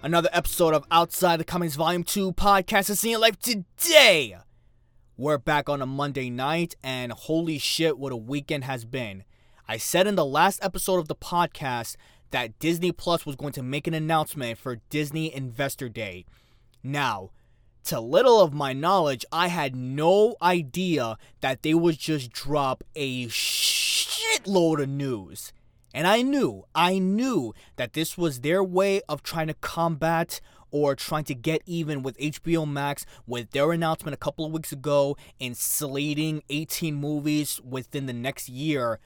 Another episode of Outside the Comics Volume 2 podcast is your life today. We're back on a Monday night, and holy shit, what a weekend has been. I said in the last episode of the podcast that Disney Plus was going to make an announcement for Disney Investor Day. Now, to little of my knowledge, I had no idea that they would just drop a shitload of news. And I knew, I knew that this was their way of trying to combat or trying to get even with HBO Max with their announcement a couple of weeks ago in slating 18 movies within the next year.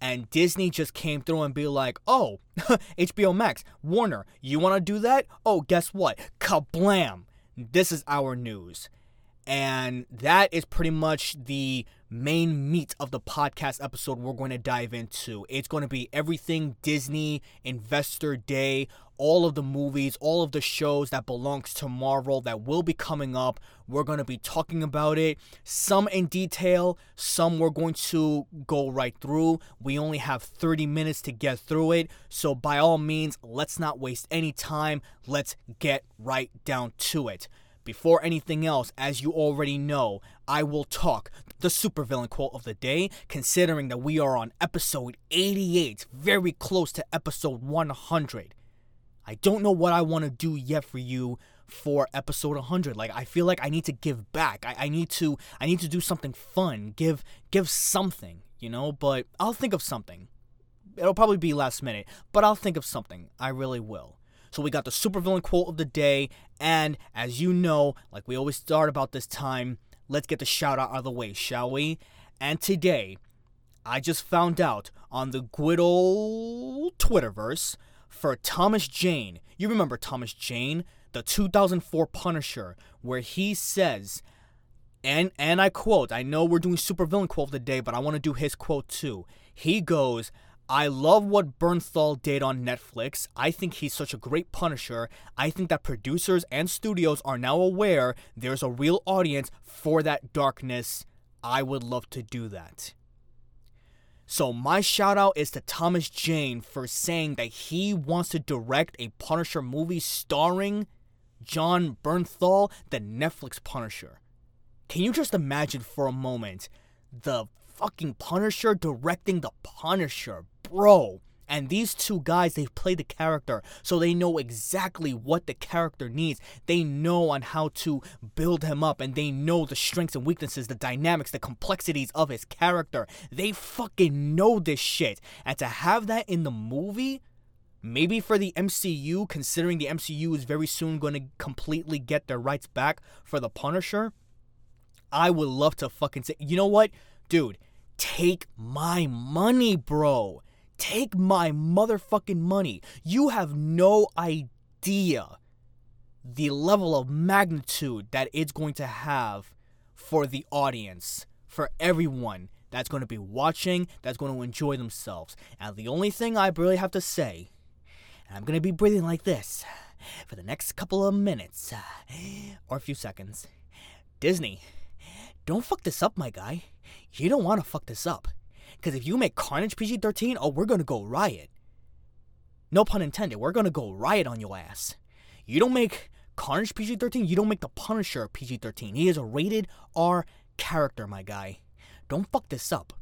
And Disney just came through and be like, oh, HBO Max, Warner, you want to do that? Oh, guess what? Kablam! This is our news. And that is pretty much the main meat of the podcast episode we're going to dive into. It's going to be everything Disney Investor Day, all of the movies, all of the shows that belongs to Marvel that will be coming up. We're going to be talking about it, some in detail, some we're going to go right through. We only have 30 minutes to get through it, so by all means, let's not waste any time. Let's get right down to it. Before anything else, as you already know, I will talk the supervillain quote of the day, considering that we are on episode 88, very close to episode 100. I don't know what I want to do yet for you for episode 100 like i feel like i need to give back. I, I need to i need to do something fun give give something you know? But i'll think of something. It'll probably be last minute but i'll think of something. I really will. So we got the supervillain quote of the day, and as you know, like we always start about this time, let's get the shout out out of the way, shall we? And today, I just found out on the good old Twitterverse for Thomas Jane. You remember Thomas Jane, the 2004 Punisher, where he says, and and I quote, I know we're doing supervillain quote of the day, but I want to do his quote too. He goes, I love what Bernthal did on Netflix. I think he's such a great Punisher. I think that producers and studios are now aware there's a real audience for that darkness. I would love to do that. So, my shout out is to Thomas Jane for saying that he wants to direct a Punisher movie starring Jon Bernthal, the Netflix Punisher. Can you just imagine for a moment the fucking Punisher directing the Punisher, bro. And these two guys, they play the character, so they know exactly what the character needs. They know on how to build him up, and they know the strengths and weaknesses, the dynamics, the complexities of his character. They fucking know this shit. And to have that in the movie, maybe for the MCU, considering the MCU is very soon going to completely get their rights back for the Punisher, I would love to fucking say, you know what, dude, take my money, bro. Take my motherfucking money. You have no idea the level of magnitude that it's going to have for the audience, for everyone that's going to be watching, that's going to enjoy themselves. And the only thing I really have to say, and I'm going to be breathing like this for the next couple of minutes uh, or a few seconds Disney, don't fuck this up, my guy. You don't want to fuck this up. Because if you make Carnage PG 13, oh, we're going to go riot. No pun intended. We're going to go riot on your ass. You don't make Carnage PG 13, you don't make the Punisher PG 13. He is a rated R character, my guy. Don't fuck this up.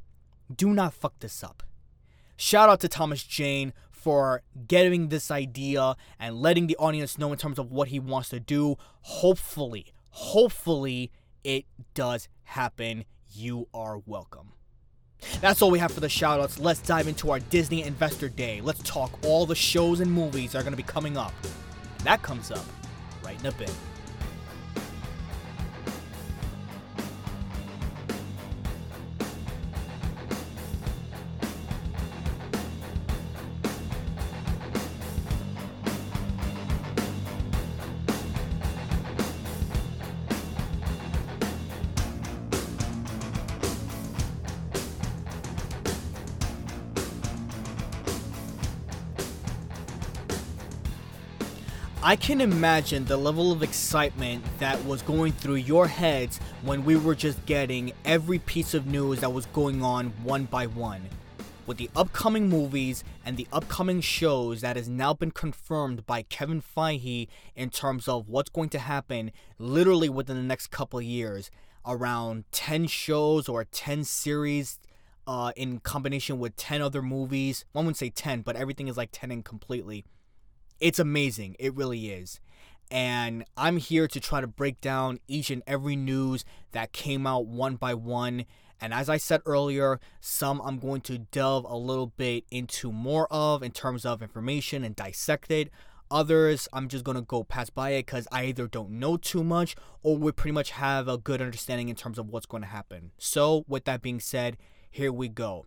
Do not fuck this up. Shout out to Thomas Jane for getting this idea and letting the audience know in terms of what he wants to do. Hopefully, hopefully it does happen. You are welcome. That's all we have for the shoutouts. Let's dive into our Disney Investor Day. Let's talk all the shows and movies that are going to be coming up. That comes up right in a bit. I can imagine the level of excitement that was going through your heads when we were just getting every piece of news that was going on one by one. With the upcoming movies and the upcoming shows that has now been confirmed by Kevin Feige in terms of what's going to happen literally within the next couple years, around 10 shows or 10 series uh, in combination with 10 other movies. One wouldn't say 10, but everything is like 10 in completely. It's amazing. It really is. And I'm here to try to break down each and every news that came out one by one. And as I said earlier, some I'm going to delve a little bit into more of in terms of information and dissect it. Others, I'm just going to go pass by it because I either don't know too much or we pretty much have a good understanding in terms of what's going to happen. So, with that being said, here we go.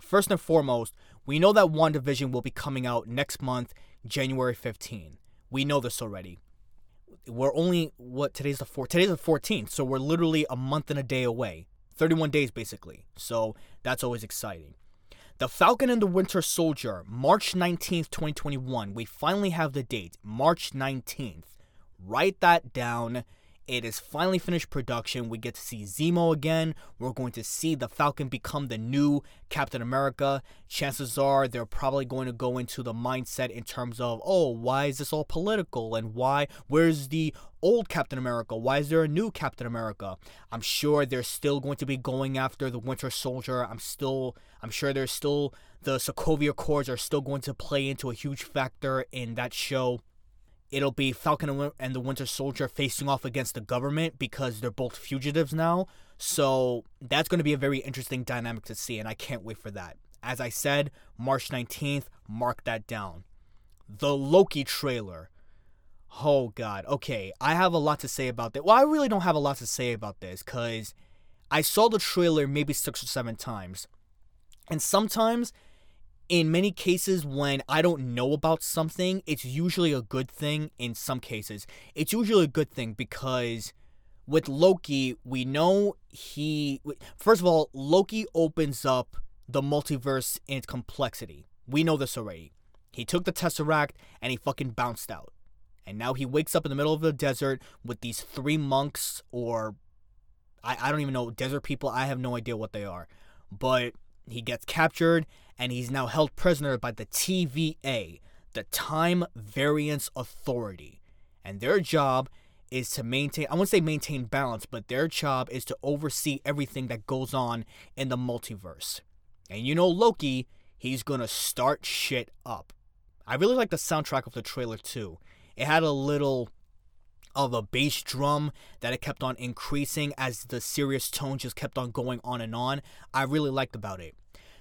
First and foremost, we know that WandaVision will be coming out next month, January 15. We know this already. We're only what today's the 4th. Today's the 14th, so we're literally a month and a day away. 31 days basically. So that's always exciting. The Falcon and the Winter Soldier, March 19th, 2021. We finally have the date, March 19th. Write that down. It is finally finished production. We get to see Zemo again. We're going to see the Falcon become the new Captain America. Chances are they're probably going to go into the mindset in terms of, oh, why is this all political? And why, where's the old Captain America? Why is there a new Captain America? I'm sure they're still going to be going after the Winter Soldier. I'm still, I'm sure there's still, the Sokovia Accords are still going to play into a huge factor in that show it'll be Falcon and the Winter Soldier facing off against the government because they're both fugitives now. So that's going to be a very interesting dynamic to see, and I can't wait for that. As I said, March 19th, mark that down. The Loki trailer. Oh, God. Okay, I have a lot to say about that. Well, I really don't have a lot to say about this because I saw the trailer maybe six or seven times. And sometimes in many cases when I don't know about something, it's usually a good thing in some cases. It's usually a good thing because with Loki, we know he first of all, Loki opens up the multiverse in its complexity. We know this already. He took the Tesseract and he fucking bounced out. And now he wakes up in the middle of the desert with these three monks or I, I don't even know, desert people, I have no idea what they are. But he gets captured and he's now held prisoner by the TVA, the Time Variance Authority. And their job is to maintain, I won't say maintain balance, but their job is to oversee everything that goes on in the multiverse. And you know, Loki, he's gonna start shit up. I really like the soundtrack of the trailer too. It had a little of a bass drum that it kept on increasing as the serious tone just kept on going on and on. I really liked about it.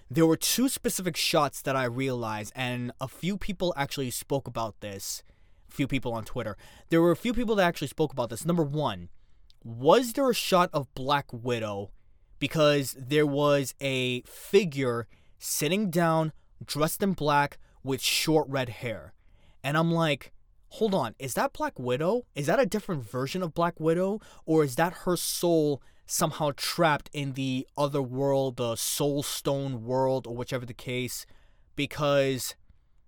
There were two specific shots that I realized, and a few people actually spoke about this. A few people on Twitter. There were a few people that actually spoke about this. Number one, was there a shot of Black Widow? Because there was a figure sitting down, dressed in black, with short red hair. And I'm like, hold on, is that Black Widow? Is that a different version of Black Widow? Or is that her soul somehow trapped in the other world, the Soul Stone world, or whichever the case, because,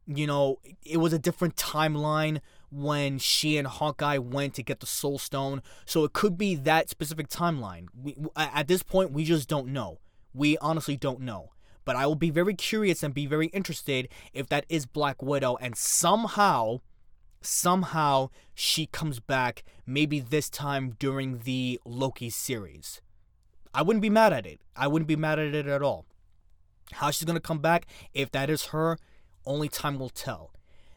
you know, it was a different timeline when she and Hawkeye went to get the Soul Stone. So it could be that specific timeline. We, at this point, we just don't know. We honestly don't know. But I will be very curious and be very interested if that is Black Widow and somehow somehow she comes back, maybe this time during the Loki series. I wouldn't be mad at it. I wouldn't be mad at it at all. How she's gonna come back, if that is her, only time will tell.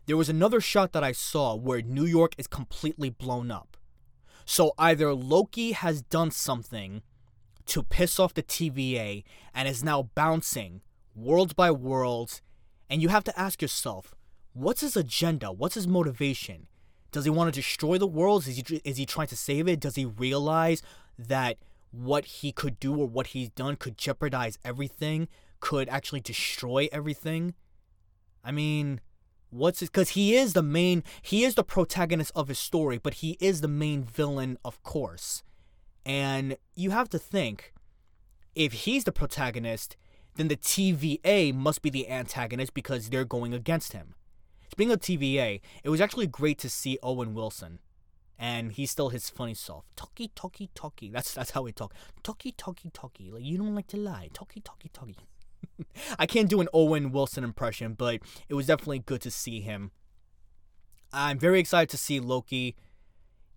There was another shot that I saw where New York is completely blown up. So either Loki has done something to piss off the TVA and is now bouncing world by world, and you have to ask yourself, what's his agenda? What's his motivation? Does he want to destroy the world? Is he is he trying to save it? Does he realize that what he could do or what he's done could jeopardize everything? Could actually destroy everything? I mean, what's it? Because he is the main, he is the protagonist of his story, but he is the main villain, of course. And you have to think, if he's the protagonist, then the TVA must be the antagonist because they're going against him. Speaking of TVA, it was actually great to see Owen Wilson. And he's still his funny self. Talkie, talkie, talkie. That's that's how we talk. Talkie, talkie, talkie. Like you don't like to lie. Talkie, talkie, talkie. I can't do an Owen Wilson impression, but it was definitely good to see him. I'm very excited to see Loki.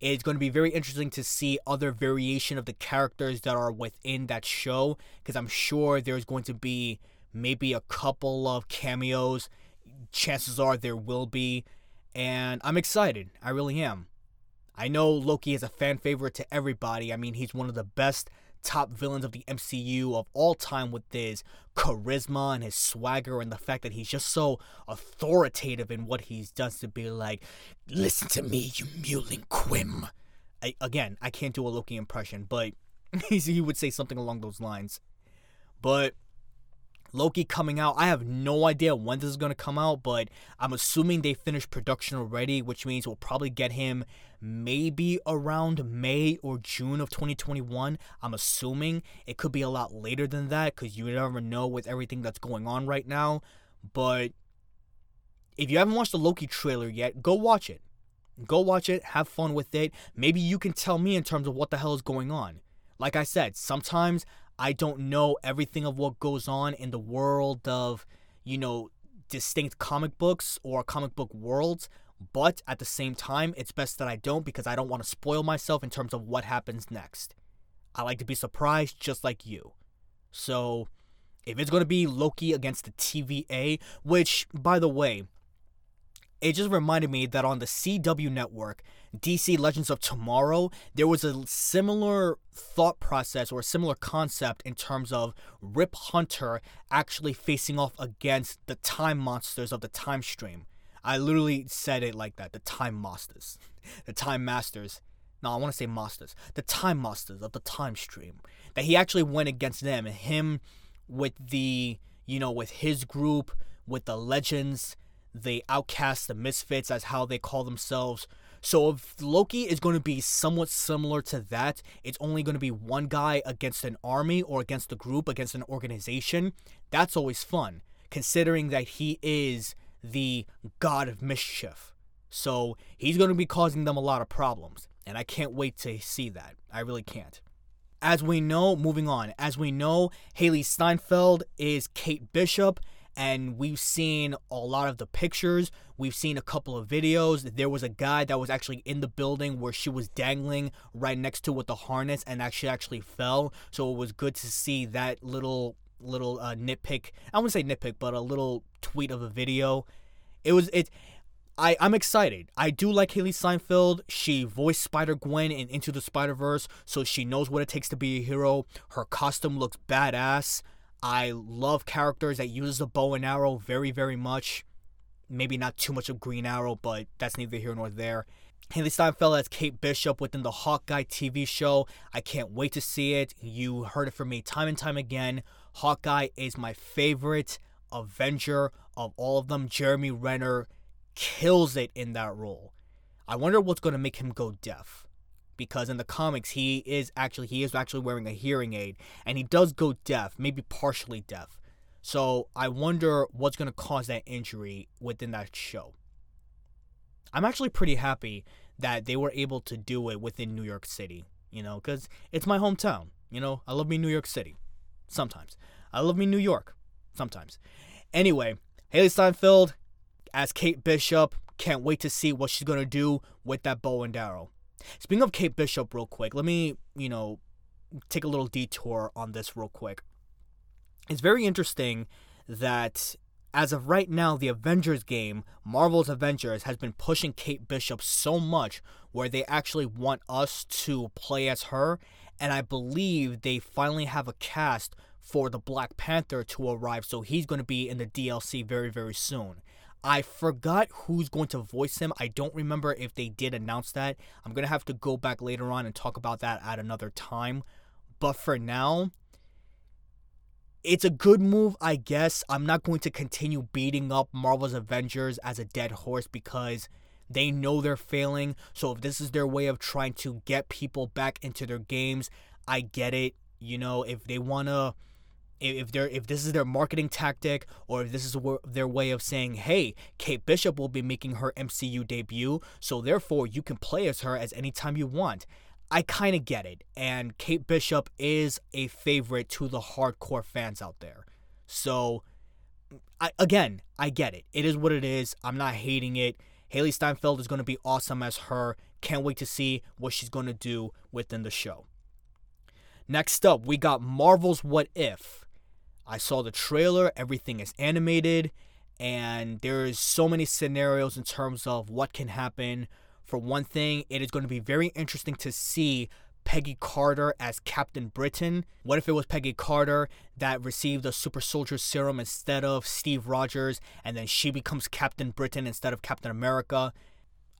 It's going to be very interesting to see other variation of the characters that are within that show because I'm sure there's going to be maybe a couple of cameos. Chances are there will be, and I'm excited. I really am. I know Loki is a fan favorite to everybody. I mean, he's one of the best top villains of the MCU of all time with his charisma and his swagger and the fact that he's just so authoritative in what he's done to be like, listen to me, you mewling quim. I, again, I can't do a Loki impression, but he would say something along those lines. But Loki coming out. I have no idea when this is going to come out, but I'm assuming they finished production already, which means we'll probably get him maybe around May or June of 2021. I'm assuming it could be a lot later than that because you never know with everything that's going on right now. But if you haven't watched the Loki trailer yet, go watch it. Go watch it, have fun with it. Maybe you can tell me in terms of what the hell is going on. Like I said, sometimes I don't know everything of what goes on in the world of, you know, distinct comic books or comic book worlds, but at the same time, it's best that I don't because I don't want to spoil myself in terms of what happens next. I like to be surprised just like you. So, if it's going to be Loki against the TVA, which, by the way, it just reminded me that on the CW network, DC Legends of Tomorrow, there was a similar thought process or a similar concept in terms of Rip Hunter actually facing off against the time monsters of the time stream. I literally said it like that the time masters. The time masters. No, I want to say masters. The time masters of the time stream. That he actually went against them. Him with the, you know, with his group, with the legends the outcasts, the misfits, as how they call themselves. So if Loki is going to be somewhat similar to that, it's only going to be one guy against an army or against a group, against an organization. That's always fun, considering that he is the god of mischief. So he's going to be causing them a lot of problems, and I can't wait to see that. I really can't. As we know, moving on, as we know, Hailee Steinfeld is Kate Bishop, and we've seen a lot of the pictures. We've seen a couple of videos. There was a guy that was actually in the building where she was dangling right next to with the harness, and actually actually fell. So it was good to see that little little uh, nitpick. I wouldn't say nitpick, but a little tweet of a video. It was it. I, I'm excited. I do like Hailee Steinfeld. She voiced Spider Gwen in Into the Spider Verse, so she knows what it takes to be a hero. Her costume looks badass. I love characters that uses the bow and arrow very, very much. Maybe not too much of Green Arrow, but that's neither here nor there. Hailee Steinfeld as Kate Bishop within the Hawkeye TV show. I can't wait to see it. You heard it from me time and time again. Hawkeye is my favorite Avenger of all of them. Jeremy Renner kills it in that role. I wonder what's going to make him go deaf because in the comics he is actually he is actually wearing a hearing aid and he does go deaf, maybe partially deaf. So I wonder what's going to cause that injury within that show. I'm actually pretty happy that they were able to do it within New York City, you know, cuz it's my hometown. You know, I love me New York City sometimes. I love me New York sometimes. Anyway, Hailee Steinfeld as Kate Bishop, can't wait to see what she's going to do with that bow and arrow. Speaking of Kate Bishop, real quick, let me, you know, take a little detour on this real quick. It's very interesting that as of right now, the Avengers game, Marvel's Avengers, has been pushing Kate Bishop so much where they actually want us to play as her. And I believe they finally have a cast for the Black Panther to arrive, so he's going to be in the DLC very, very soon. I forgot who's going to voice him. I don't remember if they did announce that. I'm going to have to go back later on and talk about that at another time. But for now, it's a good move, I guess. I'm not going to continue beating up Marvel's Avengers as a dead horse because they know they're failing. So if this is their way of trying to get people back into their games, I get it. You know, if they want to if they're if this is their marketing tactic or if this is their way of saying hey kate bishop will be making her mcu debut so therefore you can play as her as anytime you want. I kind of get it and kate bishop is a favorite to the hardcore fans out there. So I, again i get it. It is what it is. I'm not hating it. Hailee steinfeld is going to be awesome as her. Can't wait to see what she's going to do within the show. Next up we got marvel's what if I saw the trailer, everything is animated, and there's so many scenarios in terms of what can happen. For one thing, it is going to be very interesting to see Peggy Carter as Captain Britain. What if it was Peggy Carter that received the super soldier serum instead of Steve Rogers, and then she becomes Captain Britain instead of Captain America?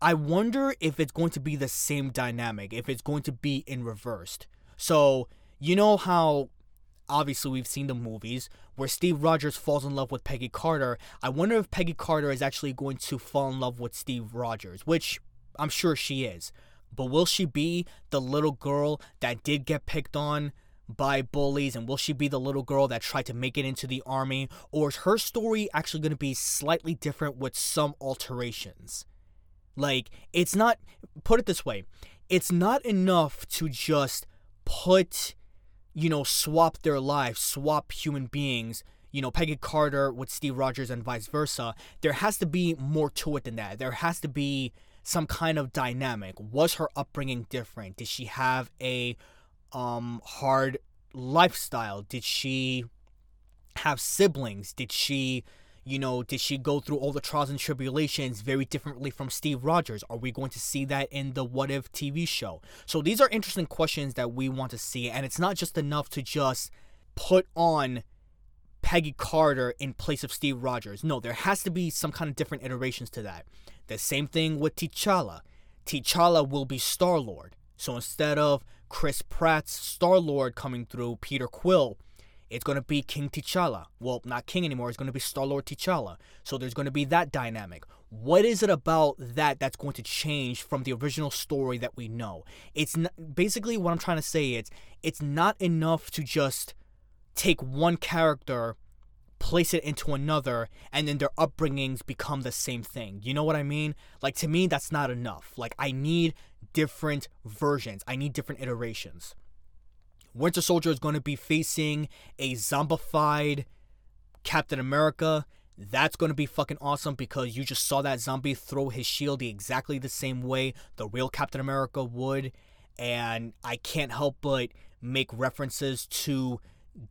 I wonder if it's going to be the same dynamic, if it's going to be in reversed. So, you know how obviously we've seen the movies where Steve Rogers falls in love with Peggy Carter. I wonder if Peggy Carter is actually going to fall in love with Steve Rogers, which I'm sure she is. But will she be the little girl that did get picked on by bullies? And will she be the little girl that tried to make it into the army? Or is her story actually going to be slightly different with some alterations? Like, it's not, put it this way, it's not enough to just put you know, swap their lives, swap human beings, you know, Peggy Carter with Steve Rogers and vice versa. There has to be more to it than that. There has to be some kind of dynamic. Was her upbringing different? Did she have a um hard lifestyle? Did she have siblings? Did she you know, did she go through all the trials and tribulations very differently from Steve Rogers? Are we going to see that in the What If TV show? So these are interesting questions that we want to see, and it's not just enough to just put on Peggy Carter in place of Steve Rogers. No, there has to be some kind of different iterations to that. The same thing with T'Challa. T'Challa will be Star Lord. So instead of Chris Pratt's Star Lord coming through Peter Quill, it's going to be King T'Challa. Well, not King anymore. It's going to be Star Lord T'Challa. So there's going to be that dynamic. What is it about that that's going to change from the original story that we know? It's basically what I'm trying to say. It's it's not enough to just take one character, place it into another, and then their upbringings become the same thing. You know what I mean? Like to me, that's not enough. Like I need different versions. I need different iterations. Winter Soldier is going to be facing a zombified Captain America. That's going to be fucking awesome because you just saw that zombie throw his shield exactly the same way the real Captain America would. And I can't help but make references to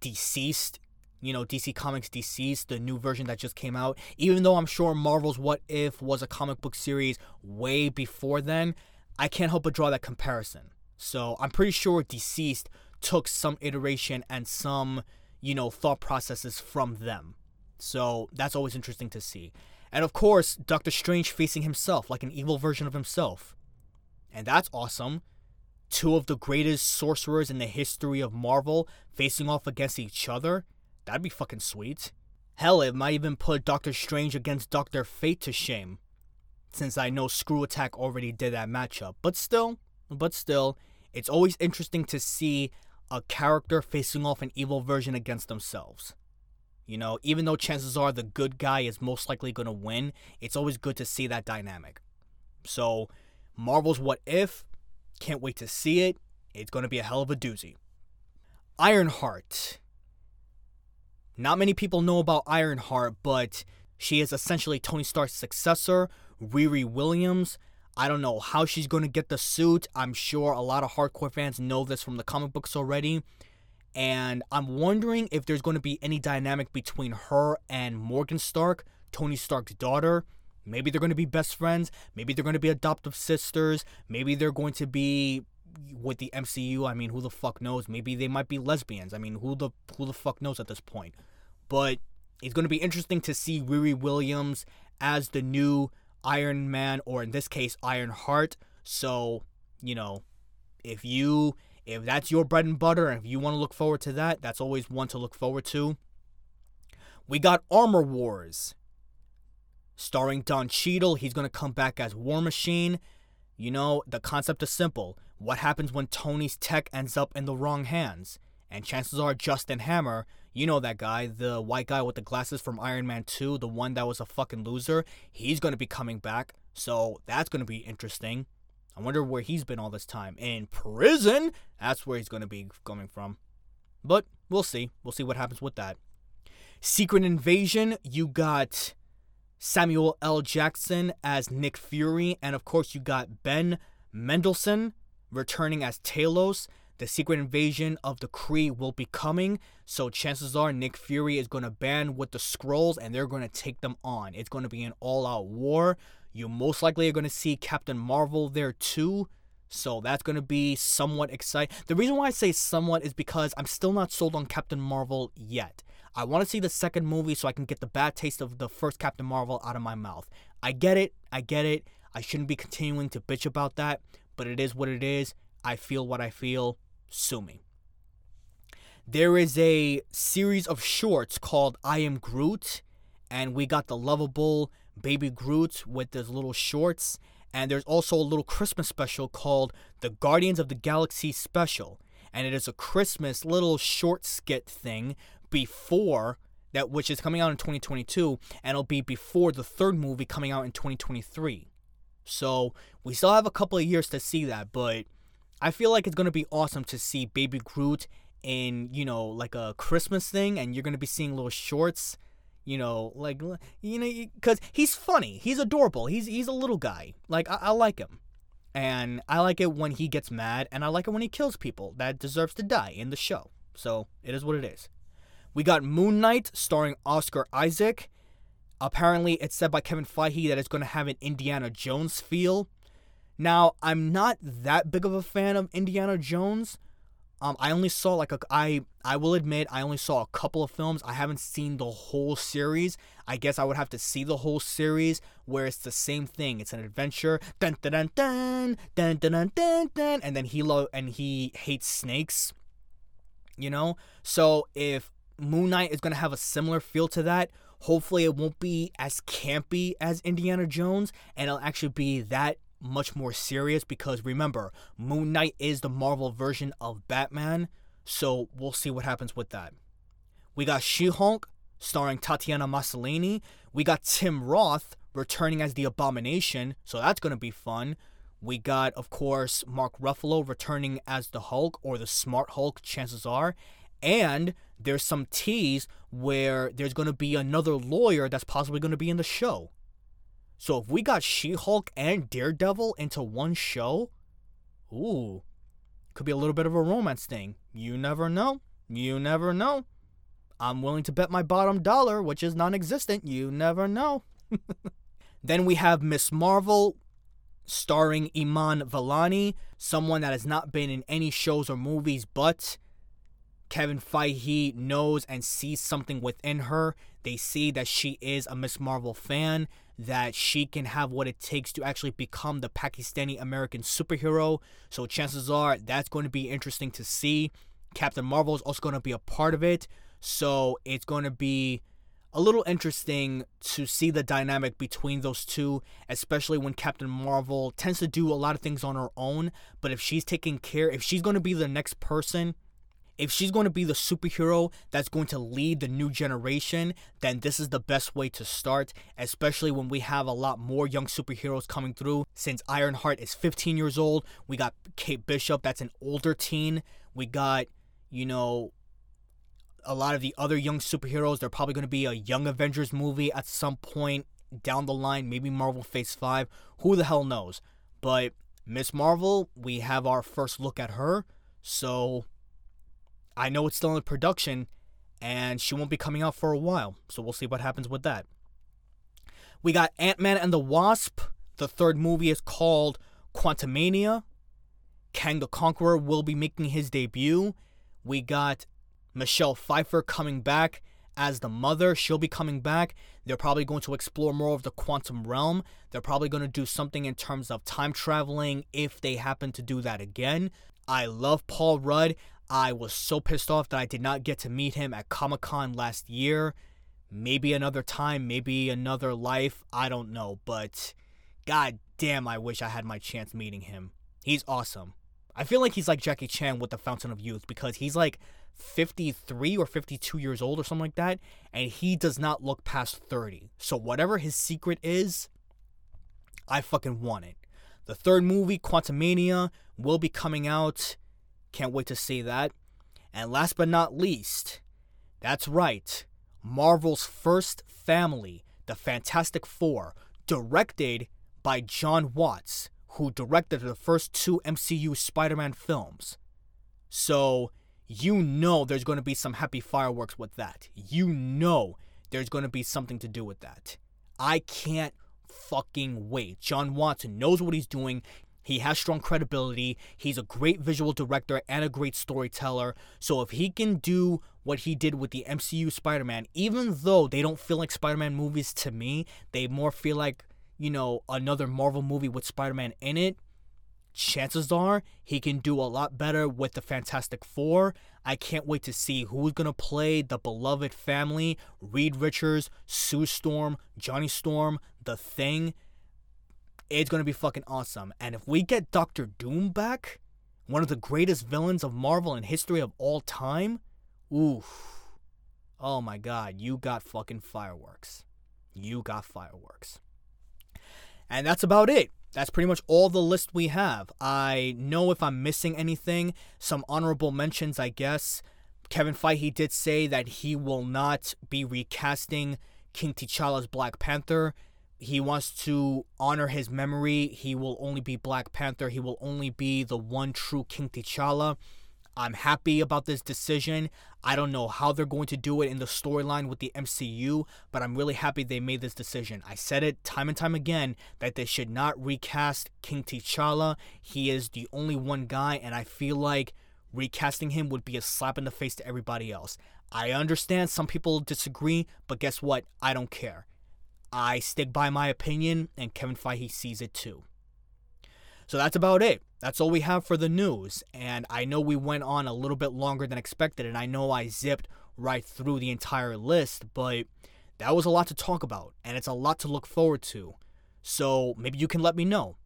DCeased, you know, DC Comics Deceased, the new version that just came out. Even though I'm sure Marvel's What If was a comic book series way before then, I can't help but draw that comparison. So I'm pretty sure DCeased took some iteration and some, you know, thought processes from them. So that's always interesting to see. And of course, Doctor Strange facing himself, like an evil version of himself. And that's awesome. Two of the greatest sorcerers in the history of Marvel facing off against each other. That'd be fucking sweet. Hell, it might even put Doctor Strange against Doctor Fate to shame. Since I know ScrewAttack already did that matchup. But still, but still, it's always interesting to see a character facing off an evil version against themselves. You know, even though chances are the good guy is most likely going to win, it's always good to see that dynamic. So, Marvel's What If, can't wait to see it. It's going to be a hell of a doozy. Ironheart. Not many people know about Ironheart, but she is essentially Tony Stark's successor, Riri Williams, I don't know how she's going to get the suit. I'm sure a lot of hardcore fans know this from the comic books already. And I'm wondering if there's going to be any dynamic between her and Morgan Stark, Tony Stark's daughter. Maybe they're going to be best friends. Maybe they're going to be adoptive sisters. Maybe they're going to be with the MCU. I mean, who the fuck knows? Maybe they might be lesbians. I mean, who the who the fuck knows at this point? But it's going to be interesting to see Riri Williams as the new Iron Man or in this case Iron Heart. So, you know, if you if that's your bread and butter and if you want to look forward to that, that's always one to look forward to. We got Armor Wars. Starring Don Cheadle, he's going to come back as War Machine. You know, the concept is simple. What happens when Tony's tech ends up in the wrong hands? And chances are Justin Hammer, you know that guy, the white guy with the glasses from Iron Man 2, the one that was a fucking loser, he's going to be coming back. So that's going to be interesting. I wonder where he's been all this time. In prison? That's where he's going to be coming from. But we'll see. We'll see what happens with that. Secret Invasion, you got Samuel L. Jackson as Nick Fury, and of course, you got Ben Mendelsohn returning as Talos. The Secret Invasion of the Kree will be coming, so chances are Nick Fury is going to band with the Skrulls and they're going to take them on. It's going to be an all out war. You most likely are going to see Captain Marvel there too. So that's going to be somewhat exciting. The reason why I say somewhat is because I'm still not sold on Captain Marvel yet. I want to see the second movie so I can get the bad taste of the first Captain Marvel out of my mouth. I get it. I get it. I shouldn't be continuing to bitch about that, but it is what it is. I feel what I feel. Sue me. There is a series of shorts called I Am Groot, and we got the lovable Baby Groot with his little shorts. And there's also a little Christmas special called the Guardians of the Galaxy Special. And it is a Christmas little short skit thing before that, which is coming out in 2022, and it'll be before the third movie coming out in 2023. So we still have a couple of years to see that, but I feel like it's gonna be awesome to see Baby Groot in you know like a Christmas thing, and you're gonna be seeing little shorts you know, like you know, because he's funny, he's adorable, he's he's a little guy. Like I, I like him, and I like it when he gets mad, and I like it when he kills people that deserves to die in the show. So it is what it is. We got Moon Knight starring Oscar Isaac. Apparently, it's said by Kevin Feige that it's going to have an Indiana Jones feel. Now, I'm not that big of a fan of Indiana Jones, um, I only saw like a I I will admit I only saw a couple of films. I haven't seen the whole series. I guess I would have to see the whole series where it's the same thing. It's an adventure. Dun dun dun dun dun dun dun dun, dun and then he lo- and he hates snakes. You know? So if Moon Knight is gonna have a similar feel to that, hopefully it won't be as campy as Indiana Jones and it'll actually be that much more serious because remember, Moon Knight is the Marvel version of Batman, so we'll see what happens with that. We got She Hulk starring Tatiana Maslany. We got Tim Roth returning as the Abomination, so that's going to be fun. We got, of course, Mark Ruffalo returning as the Hulk or the Smart Hulk, chances are. And there's some tease where there's going to be another lawyer that's possibly going to be in the show. So if we got She-Hulk and Daredevil into one show, ooh, could be a little bit of a romance thing. You never know. You never know. I'm willing to bet my bottom dollar, which is non-existent. You never know. then we have Miss Marvel starring Iman Vellani, someone that has not been in any shows or movies, but Kevin Feige knows and sees something within her. They see that she is a Miss Marvel fan that she can have what it takes to actually become the Pakistani American superhero. So chances are that's going to be interesting to see. Captain Marvel is also going to be a part of it. So it's going to be a little interesting to see the dynamic between those two, especially when Captain Marvel tends to do a lot of things on her own. But if she's taking care, if she's going to be the next person if she's going to be the superhero that's going to lead the new generation, then this is the best way to start, especially when we have a lot more young superheroes coming through. Since Ironheart is 15 years old, we got Kate Bishop, that's an older teen. We got, you know, a lot of the other young superheroes. They're probably going to be a Young Avengers movie at some point down the line, maybe Marvel Phase 5. Who the hell knows? But Miss Marvel, we have our first look at her. So I know it's still in production and she won't be coming out for a while. So we'll see what happens with that. We got Ant Man and the Wasp. The third movie is called Quantumania. Kang the Conqueror will be making his debut. We got Michelle Pfeiffer coming back as the mother. She'll be coming back. They're probably going to explore more of the quantum realm. They're probably going to do something in terms of time traveling if they happen to do that again. I love Paul Rudd. I was so pissed off that I did not get to meet him at Comic Con last year. Maybe another time, maybe another life. I don't know. But god damn, I wish I had my chance meeting him. He's awesome. I feel like he's like Jackie Chan with the Fountain of Youth because he's like 53 or 52 years old or something like that, and he does not look past 30. So whatever his secret is, I fucking want it. The third movie, Quantumania, will be coming out. Can't wait to see that. And last but not least, that's right, Marvel's first family, the Fantastic Four, directed by Jon Watts, who directed the first two MCU Spider Man films. So, you know there's going to be some happy fireworks with that. You know there's going to be something to do with that. I can't fucking wait. Jon Watts knows what he's doing. He has strong credibility. He's a great visual director and a great storyteller. So if he can do what he did with the MCU Spider Man, even though they don't feel like Spider Man movies to me, they more feel like, you know, another Marvel movie with Spider Man in it, chances are he can do a lot better with the Fantastic Four. I can't wait to see who's going to play the beloved family Reed Richards, Sue Storm, Johnny Storm, The Thing. It's to be fucking awesome. And if we get Doctor Doom back, one of the greatest villains of Marvel in history of all time, oof. Oh my god, you got fucking fireworks. You got fireworks. And that's about it that's pretty much all the list we have. I know if I'm missing anything, some honorable mentions, I guess. Kevin Feige did say that he will not be recasting King T'Challa's Black Panther. He wants to honor his memory. He will only be Black Panther. He will only be the one true King T'Challa. I'm happy about this decision. I don't know how they're going to do it in the storyline with the MCU, but I'm really happy they made this decision. I said it time and time again that they should not recast King T'Challa. He is the only one guy, and I feel like recasting him would be a slap in the face to everybody else. I understand some people disagree, but guess what? I don't care. I stick by my opinion, and Kevin Feige sees it too. So that's about it. That's all we have for the news. And I know we went on a little bit longer than expected, and I know I zipped right through the entire list, but that was a lot to talk about, and it's a lot to look forward to. So maybe you can let me know.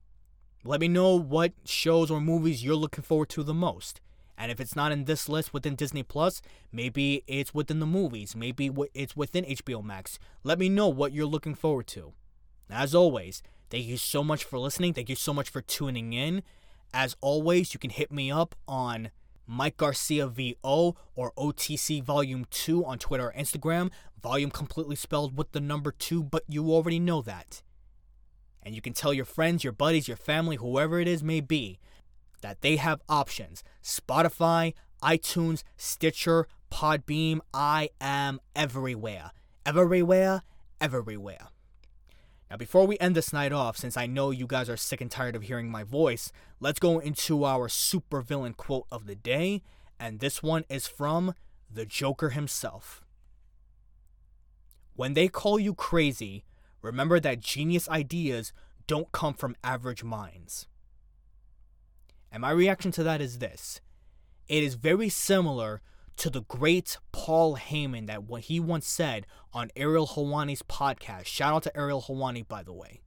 Let me know what shows or movies you're looking forward to the most. And if it's not in this list within Disney Plus, maybe it's within the movies, maybe it's within HBO Max. Let me know what you're looking forward to. As always, Thank you so much for listening. Thank you so much for tuning in. As always, you can hit me up on Mike Garcia VO or OTC Volume 2 on Twitter or Instagram. Volume completely spelled with the number 2, but you already know that. And you can tell your friends, your buddies, your family, whoever it is may be, that they have options. Spotify, iTunes, Stitcher, Podbean. I am everywhere. Everywhere, everywhere. Now, before we end this night off, since I know you guys are sick and tired of hearing my voice, let's go into our supervillain quote of the day. And this one is from the Joker himself. When they call you crazy, remember that genius ideas don't come from average minds. And my reaction to that is this it is very similar to the great Paul Heyman that what he once said on Ariel Helwani's podcast. Shout out to Ariel Helwani, by the way.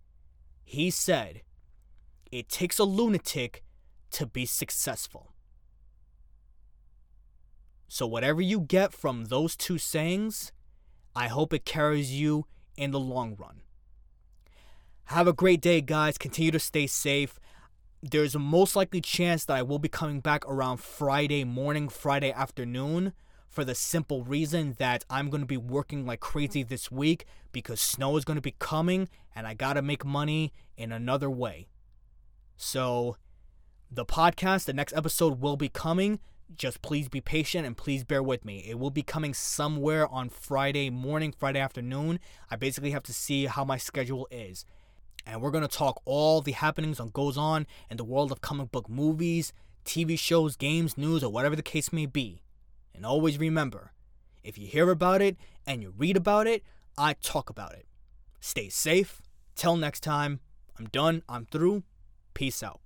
He said, It takes a lunatic to be successful. So, whatever you get from those two sayings, I hope it carries you in the long run. Have a great day, guys. Continue to stay safe there's a most likely chance that I will be coming back around Friday morning, Friday afternoon, for the simple reason that I'm going to be working like crazy this week because snow is going to be coming and I got to make money in another way. So, the podcast, the next episode will be coming. Just please be patient and please bear with me. It will be coming somewhere on Friday morning, Friday afternoon. I basically have to see how my schedule is and we're going to talk all the happenings on goes on in the world of comic book movies, TV shows, games, news, or whatever the case may be. And always remember, if you hear about it and you read about it, I talk about it. Stay safe. Till next time, I'm done. I'm through. Peace out.